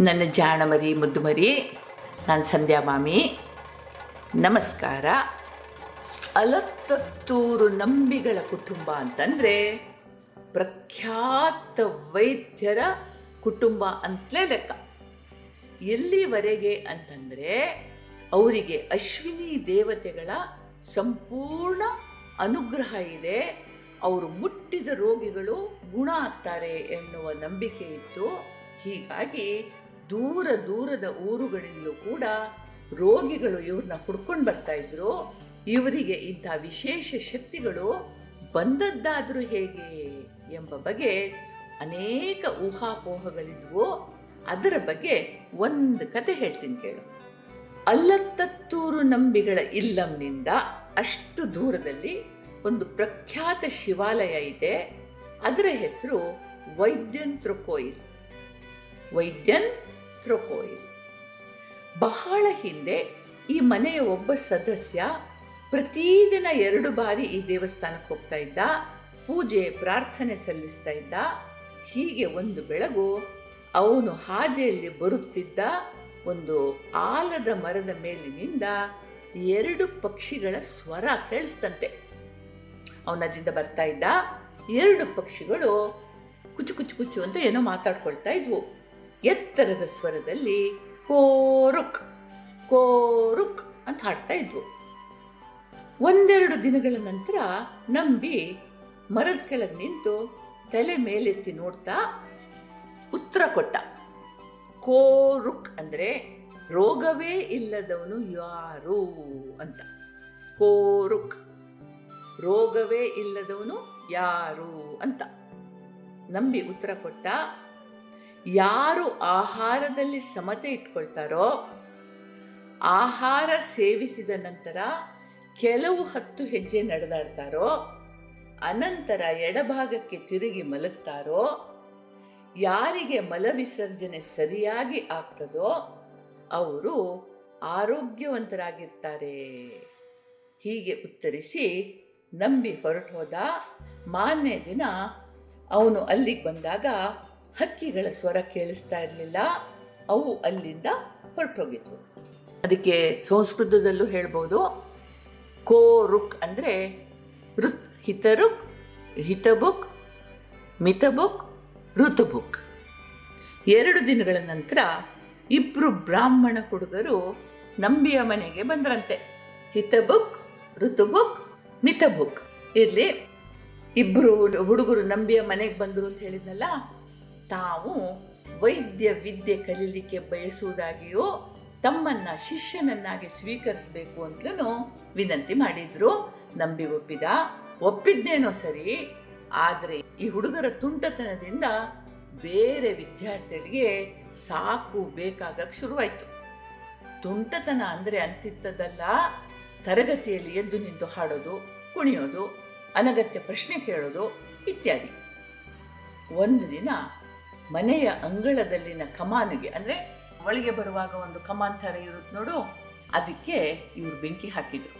ನನ್ನ ಜಾಣಮರಿ ಮುದ್ದುಮರಿ ನಾನು ಸಂಧ್ಯಾ ಮಾಮಿ. ನಮಸ್ಕಾರ. ಅಲತ್ತತ್ತೂರು ನಂಬಿಗಳ ಕುಟುಂಬ ಅಂತಂದರೆ ಪ್ರಖ್ಯಾತ ವೈದ್ಯರ ಕುಟುಂಬ ಅಂತಲೇ ಲೆಕ್ಕ. ಎಲ್ಲಿವರೆಗೆ ಅಂತಂದರೆ ಅವರಿಗೆ ಅಶ್ವಿನಿ ದೇವತೆಗಳ ಸಂಪೂರ್ಣ ಅನುಗ್ರಹ ಇದೆ. ಅವರು ಮುಟ್ಟಿದ ರೋಗಿಗಳು ಗುಣ ಆಗ್ತಾರೆ ಎನ್ನುವ ನಂಬಿಕೆ ಇತ್ತು. ಹೀಗಾಗಿ ದೂರ ದೂರದ ಊರುಗಳಿಂದಲೂ ಕೂಡ ರೋಗಿಗಳು ಇವ್ರನ್ನ ಹುಡ್ಕೊಂಡು ಬರ್ತಾ ಇದ್ರು. ಇವರಿಗೆ ಇಂಥ ವಿಶೇಷ ಶಕ್ತಿಗಳು ಬಂದದ್ದಾದರೂ ಹೇಗೆ ಎಂಬ ಬಗ್ಗೆ ಅನೇಕ ಊಹಾಪೋಹಗಳಿದ್ವು. ಅದರ ಬಗ್ಗೆ ಒಂದು ಕತೆ ಹೇಳ್ತೀನಿ ಕೇಳು. ಅಲ್ಲತ್ತತ್ತೂರು ನಂಬಿಗಳ ಇಲ್ಲಂನಿಂದ ಅಷ್ಟು ದೂರದಲ್ಲಿ ಒಂದು ಪ್ರಖ್ಯಾತ ಶಿವಾಲಯ ಇದೆ. ಅದರ ಹೆಸರು ವೈದ್ಯನ್ ಕೋಯಿಲ್. ವೈದ್ಯನ್ ತ್ರಿಕೋಯಿಲ್ ಬಹಳ ಹಿಂದೆ ಈ ಮನೆಯ ಒಬ್ಬ ಸದಸ್ಯ ಪ್ರತಿದಿನ ಎರಡು ಬಾರಿ ಈ ದೇವಸ್ಥಾನಕ್ಕೆ ಹೋಗ್ತಾ ಇದ್ದ, ಪೂಜೆ, ಪ್ರಾರ್ಥನೆ ಸಲ್ಲಿಸ್ತಾ ಇದ್ದ. ಹೀಗೆ ಒಂದು ಬೆಳಗು ಅವನು ಹಾದಿಯಲ್ಲಿ ಬರುತ್ತಿದ್ದ ಒಂದು ಆಲದ ಮರದ ಮೇಲಿನಿಂದ ಎರಡು ಪಕ್ಷಿಗಳ ಸ್ವರ ಕೇಳಿಸ್ತಂತೆ ಅವನದಿಂದ ಬರ್ತಾ ಇದ್ದ. ಎರಡು ಪಕ್ಷಿಗಳು ಕುಚು ಕುಚು ಕುಚು ಅಂತ ಏನೋ ಮಾತಾಡ್ಕೊಳ್ತಾ ಇದ್ವು. ಎತ್ತರದ ಸ್ವರದಲ್ಲಿ ಕೋರುಕ್ ಕೋರುಕ್ ಅಂತ ಹಾಡ್ತಾ ಇದ್ವು. ಒಂದೆರಡು ದಿನಗಳ ನಂತರ ನಂಬಿ ಮರದ ಕೆಳಗೆ ನಿಂತು ತಲೆ ಮೇಲೆತ್ತಿ ನೋಡ್ತಾ ಉತ್ತರ ಕೊಟ್ಟ. ಕೋರುಕ್ ಅಂದರೆ ರೋಗವೇ ಇಲ್ಲದವನು ಯಾರು ಅಂತ. ಕೋರುಕ್, ರೋಗವೇ ಇಲ್ಲದವನು ಯಾರು ಅಂತ. ನಂಬಿ ಉತ್ತರ ಕೊಟ್ಟ ಯಾರು ಆಹಾರದಲ್ಲಿ ಸಮತೆ ಇಟ್ಕೊಳ್ತಾರೋ, ಆಹಾರ ಸೇವಿಸಿದ ನಂತರ ಕೆಲವು ಹತ್ತು ಹೆಜ್ಜೆ ನಡೆದಾಡ್ತಾರೋ, ಅನಂತರ ಎಡಭಾಗಕ್ಕೆ ತಿರುಗಿ ಮಲಗ್ತಾರೋ, ಯಾರಿಗೆ ಮಲವಿಸರ್ಜನೆ ಸರಿಯಾಗಿ ಆಗ್ತದೋ, ಅವರು ಆರೋಗ್ಯವಂತರಾಗಿರ್ತಾರೆ. ಹೀಗೆ ಉತ್ತರಿಸಿ ನಂಬಿ ಹೊರಟು ಹೋದ ಮಾನ್ಯ ದಿನ ಅವನು ಅಲ್ಲಿಗೆ ಬಂದಾಗ ಹಕ್ಕಿಗಳ ಸ್ವರ ಕೇಳಿಸ್ತಾ ಇರಲಿಲ್ಲ. ಅವು ಅಲ್ಲಿಂದ ಹೊರಟೋಗಿದ್ವು. ಅದಕ್ಕೆ ಸಂಸ್ಕೃತದಲ್ಲೂ ಹೇಳ್ಬೋದು. ಕೋ ರುಕ್ ಅಂದರೆ ಋತ್ ಹಿತರುಕ್ ಹಿತಬುಕ್ ಮಿತಬುಕ್ ಋತುಬುಕ್ ಎರಡು ದಿನಗಳ ನಂತರ ಇಬ್ಬರು ಬ್ರಾಹ್ಮಣ ಹುಡುಗರು ನಂಬಿಯ ಮನೆಗೆ ಬಂದ್ರಂತೆ. ಹಿತಬುಕ್ ಋತುಬುಕ್ ಮಿತಬುಕ್ ಇರಲಿ ಇಬ್ಬರು ಹುಡುಗರು ನಂಬಿಯ ಮನೆಗೆ ಬಂದರು ಅಂತ ಹೇಳಿದ್ನಲ್ಲ ತಾವು ವೈದ್ಯ ವಿದ್ಯೆ ಕಲೀಲಿಕ್ಕೆ ಬಯಸುವುದಾಗಿಯೂ ತಮ್ಮನ್ನ ಶಿಷ್ಯನನ್ನಾಗಿ ಸ್ವೀಕರಿಸಬೇಕು ಅಂತಲೂ ವಿನಂತಿ ಮಾಡಿದ್ರು. ನಂಬಿ ಒಪ್ಪಿದ. ಒಪ್ಪಿದ್ದೇನೋ ಸರಿ, ಆದರೆ ಈ ಹುಡುಗರ ತುಂಟತನದಿಂದ ಬೇರೆ ವಿದ್ಯಾರ್ಥಿಗಳಿಗೆ ಸಾಕು ಬೇಕಾಗಕ್ಕೆ ಶುರುವಾಯಿತು. ತುಂಟತನ ಅಂದರೆ ಅಂತಿತ್ತದಲ್ಲ, ತರಗತಿಯಲ್ಲಿ ಎದ್ದು ನಿಂತು ಹಾಡೋದು, ಕುಣಿಯೋದು, ಅನಗತ್ಯ ಪ್ರಶ್ನೆ ಕೇಳೋದು ಇತ್ಯಾದಿ. ಒಂದು ದಿನ ಮನೆಯ ಅಂಗಳದಲ್ಲಿನ ಕಮಾನಿಗೆ, ಅಂದರೆ ಒಳಗೆ ಬರುವಾಗ ಒಂದು ಕಮಾನ್ ಥರ ಇರುತ್ತೆ ನೋಡು, ಅದಕ್ಕೆ ಇವರು ಬೆಂಕಿ ಹಾಕಿದರು.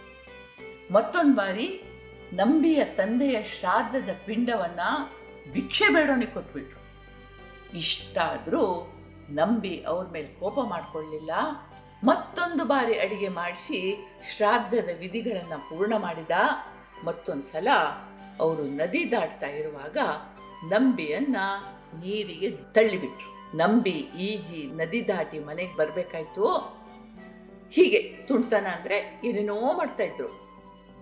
ಮತ್ತೊಂದು ಬಾರಿ ನಂಬಿಯ ತಂದೆಯ ಶ್ರಾದ್ದದ ಪಿಂಡವನ್ನ ಭಿಕ್ಷೆ ಬೇಡೋನಿಗೆ ಕೊಟ್ಬಿಟ್ರು. ಇಷ್ಟಾದರೂ ನಂಬಿ ಅವ್ರ ಮೇಲೆ ಕೋಪ ಮಾಡಿಕೊಳ್ಳಲಿಲ್ಲ ಮತ್ತೊಂದು ಬಾರಿ ಅಡಿಗೆ ಮಾಡಿಸಿ ಶ್ರಾದ್ದದ ವಿಧಿಗಳನ್ನು ಪೂರ್ಣ ಮಾಡಿದ. ಮತ್ತೊಂದು ಸಲ ಅವರು ನದಿ ದಾಟ್ತಾ ಇರುವಾಗ ನಂಬಿಯನ್ನ ನೀರಿಗೆ ತಳ್ಳಿಬಿಟ್ರು. ನಂಬಿ ಈಜಿ ನದಿ ದಾಟಿ ಮನೆಗೆ ಬರಬೇಕಾಯ್ತು. ಹೀಗೆ ತುಣ್ತನ ಅಂದರೆ ಏನೇನೋ ಮಾಡ್ತಾಯಿದ್ರು.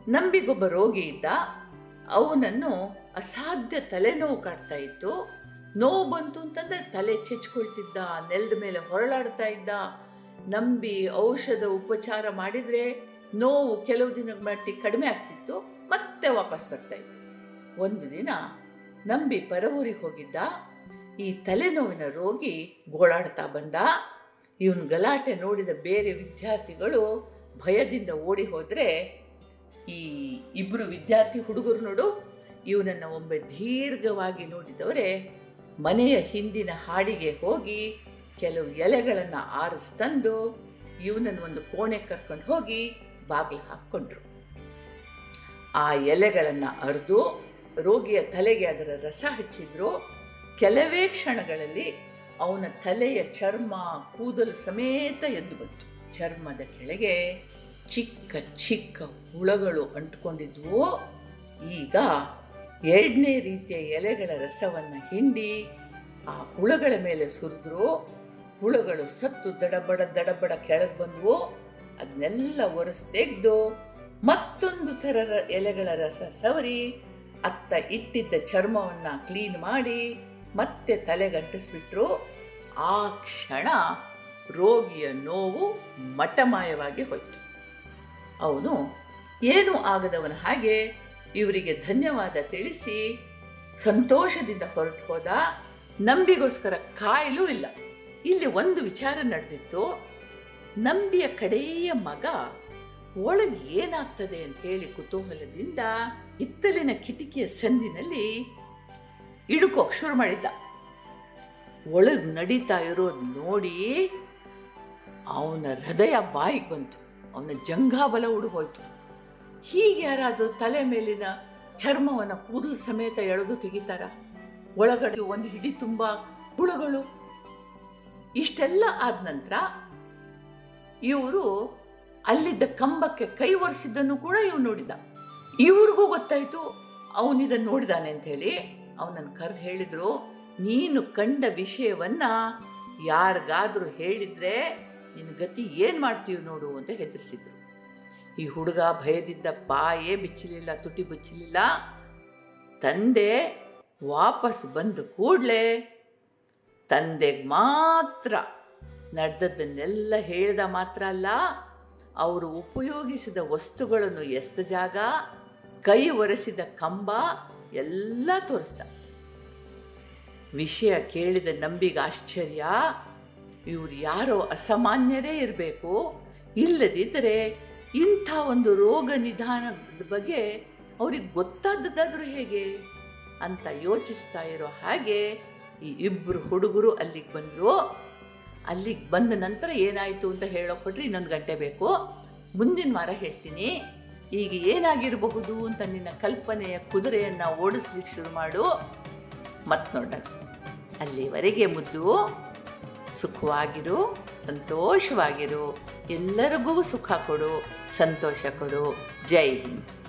ನಂಬಿಗೊಬ್ಬ ರೋಗಿ ಇದ್ದ. ಅವನನ್ನು ಅಸಾಧ್ಯ ತಲೆನೋವು ಕಾಡ್ತಾ ಇತ್ತು ನೋವು ಬಂತು ಅಂತಂದ್ರೆ ತಲೆ ಚೆಚ್ಕೊಳ್ತಿದ್ದ, ನೆಲದ ಮೇಲೆ ಹೊರಳಾಡ್ತಾ ಇದ್ದ. ನಂಬಿ ಔಷಧ ಉಪಚಾರ ಮಾಡಿದರೆ ನೋವು ಕೆಲವು ದಿನ ಮಟ್ಟಿ ಕಡಿಮೆ ಆಗ್ತಿತ್ತು, ಮತ್ತೆ ವಾಪಸ್ ಬರ್ತಾ ಇತ್ತು ಒಂದು ದಿನ ನಂಬಿ ಪರವೂರಿಗೆ ಹೋಗಿದ್ದ. ಈ ತಲೆನೋವಿನ ರೋಗಿ ಗೋಳಾಡ್ತಾ ಬಂದ. ಇವನ್ ಗಲಾಟೆ ನೋಡಿದ ಬೇರೆ ವಿದ್ಯಾರ್ಥಿಗಳು ಭಯದಿಂದ ಓಡಿ ಹೋದರೆ, ಈ ಇಬ್ಬರು ವಿದ್ಯಾರ್ಥಿ ಹುಡುಗರು ನೋಡು, ಇವನನ್ನು ಒಮ್ಮೆ ದೀರ್ಘವಾಗಿ ನೋಡಿದವರೇ ಮನೆಯ ಹಿಂದಿನ ಹಾಡಿಗೆ ಹೋಗಿ ಕೆಲವು ಎಲೆಗಳನ್ನು ಆರಿಸ್ತಂದು ಇವನನ್ನು ಒಂದು ಕೋಣೆ ಕರ್ಕೊಂಡು ಹೋಗಿ ಬಾಗಿಲು ಹಾಕ್ಕೊಂಡ್ರು. ಆ ಎಲೆಗಳನ್ನು ಅರೆದು ರೋಗಿಯ ತಲೆಗೆ ಅದರ ರಸ ಹಚ್ಚಿದ್ರು. ಕೆಲವೇ ಕ್ಷಣಗಳಲ್ಲಿ ಅವನ ತಲೆಯ ಚರ್ಮ, ಕೂದಲು ಸಮೇತ ಎದ್ದು ಬಂತು. ಚರ್ಮದ ಕೆಳಗೆ ಚಿಕ್ಕ ಚಿಕ್ಕ ಹುಳಗಳು ಅಂಟ್ಕೊಂಡಿದ್ವು. ಈಗ ಎರಡನೇ ರೀತಿಯ ಎಲೆಗಳ ರಸವನ್ನು ಹಿಂಡಿ ಆ ಹುಳಗಳ ಮೇಲೆ ಸುರಿದ್ರು. ಹುಳಗಳು ಸತ್ತು ದಡಬಡ ದಡಬಡ ಕೆಳಗೆ ಬಂದವು. ಅದನ್ನೆಲ್ಲ ಒರೆಸ್ ತೆಗೆದು ಮತ್ತೊಂದು ಥರ ಎಲೆಗಳ ರಸ ಸವರಿ ಅತ್ತ ಇಟ್ಟಿದ್ದ ಚರ್ಮವನ್ನು ಕ್ಲೀನ್ ಮಾಡಿ ಮತ್ತೆ ತಲೆಗಂಟಿಸ್ಬಿಟ್ರು ಆ ಕ್ಷಣ ರೋಗಿಯ ನೋವು ಮಟಮಾಯವಾಗಿ ಹೋಯಿತು. ಅವನು, ಏನೂ ಆಗದವನ ಹಾಗೆ? ಇವರಿಗೆ ಧನ್ಯವಾದ ತಿಳಿಸಿ. ಸಂತೋಷದಿಂದ ಹೊರಟು ಹೋದ. ನಂಬಿಗೋಸ್ಕರ ಕಾಯಲೂ ಇಲ್ಲ. ಇಲ್ಲಿ ಒಂದು ವಿಚಾರ ನಡೆದಿತ್ತು. ನಂಬಿಯ ಕಡೆಯ ಮಗ ಒಳಗೆ ಏನಾಗ್ತದೆ ಅಂತ ಹೇಳಿ ಕುತೂಹಲದಿಂದ ಹಿತ್ತಲಿನ ಕಿಟಕಿಯ ಸಂದಿನಲ್ಲಿ ಇಡುಕೋಕ್ ಶುರು ಮಾಡಿದ್ದ. ಒಳಗೆ ನಡೀತಾ ಇರೋದು ನೋಡಿ ಅವನ ಹೃದಯ ಬಾಯಿಗೆ ಬಂತು, ಅವನ ಜಂಘಾಬಲ ಉಡುಗೋಯ್ತು. ಹೀಗೆ ಯಾರಾದರೂ ತಲೆ ಮೇಲಿನ ಚರ್ಮವನ್ನು ಕೂದಲು ಸಮೇತ ಎಳೆದು ತೆಗಿತಾರ? ಒಳಗಡೆ ಒಂದು ಹಿಡಿ ತುಂಬ ಹುಳುಗಳು. ಇಷ್ಟೆಲ್ಲ ಆದ ನಂತರ ಇವರು ಅಲ್ಲಿದ್ದ ಕಂಬಕ್ಕೆ ಕೈ ಒರೆಸಿದ್ದನ್ನು ಕೂಡ ಇವ್ ನೋಡಿದ ಇವ್ರಿಗೂ ಗೊತ್ತಾಯ್ತು ಅವನಿದನ್ನು ನೋಡಿದಾನೆ ಅಂತ ಹೇಳಿ. ಅವನನ್ನು ಕರೆದು ಹೇಳಿದ್ರು, ನೀನು ಕಂಡ ವಿಷಯವನ್ನ ಯಾರಿಗಾದ್ರೂ ಹೇಳಿದ್ರೆ ನಿನ್ನ ಗತಿ ಏನು ಮಾಡ್ತೀವಿ ನೋಡು ಅಂತ ಹೆದರಿಸಿದ್ರು. ಈ ಹುಡುಗ ಭಯದಿಂದ ಬಾಯೇ ಬಿಚ್ಚಲಿಲ್ಲ ತುಟಿ ಬಿಚ್ಚಲಿಲ್ಲ ತಂದೆ ವಾಪಸ್ ಬಂದ ಕೂಡಲೇ ತಂದೆಗೆ ಮಾತ್ರ ನಡೆದದ್ದನ್ನೆಲ್ಲ ಹೇಳಿದ ಮಾತ್ರ ಅಲ್ಲ, ಅವರು ಉಪಯೋಗಿಸಿದ ವಸ್ತುಗಳನ್ನು ಎಸ್ದ ಜಾಗ, ಕೈ ಒರೆಸಿದ ಕಂಬ ಎಲ್ಲ ತೋರಿಸ್ದ. ವಿಷಯ ಕೇಳಿದ ನಂಬಿಗೆ ಆಶ್ಚರ್ಯ. ಇವ್ರು ಯಾರೋ ಅಸಾಮಾನ್ಯರೇ ಇರಬೇಕು. ಇಲ್ಲದಿದ್ದರೆ ಇಂಥ ಒಂದು ರೋಗ ನಿಧಾನದ ಬಗ್ಗೆ ಅವ್ರಿಗೆ ಗೊತ್ತಾದದ್ದಾದರೂ ಹೇಗೆ ಅಂತ ಯೋಚಿಸ್ತಾ ಇರೋ ಹಾಗೆ ಈ ಇಬ್ಬರು ಹುಡುಗರು ಅಲ್ಲಿಗೆ ಬಂದರು. ಅಲ್ಲಿಗೆ ಬಂದ ನಂತರ ಏನಾಯಿತು ಅಂತ ಹೇಳೋ ಕೊಟ್ರೆ ಇನ್ನೊಂದು ಗಂಟೆ ಬೇಕು. ಮುಂದಿನ ವಾರ ಹೇಳ್ತೀನಿ. ಈಗ ಏನಾಗಿರಬಹುದು ಅಂತ ನಿನ್ನ ಕಲ್ಪನೆಯ ಕುದುರೆಯನ್ನು ಓಡಿಸ್ಲಿಕ್ಕೆ ಶುರು ಮಾಡು. ಮತ್ತೆ ನೋಡೋಣ ಅಲ್ಲಿವರೆಗೆ ಮುದ್ದು, ಸುಖವಾಗಿರು, ಸಂತೋಷವಾಗಿರು. ಎಲ್ಲರಿಗೂ ಸುಖ ಕೊಡು, ಸಂತೋಷ ಕೊಡು. ಜೈ ಹಿಂದ್.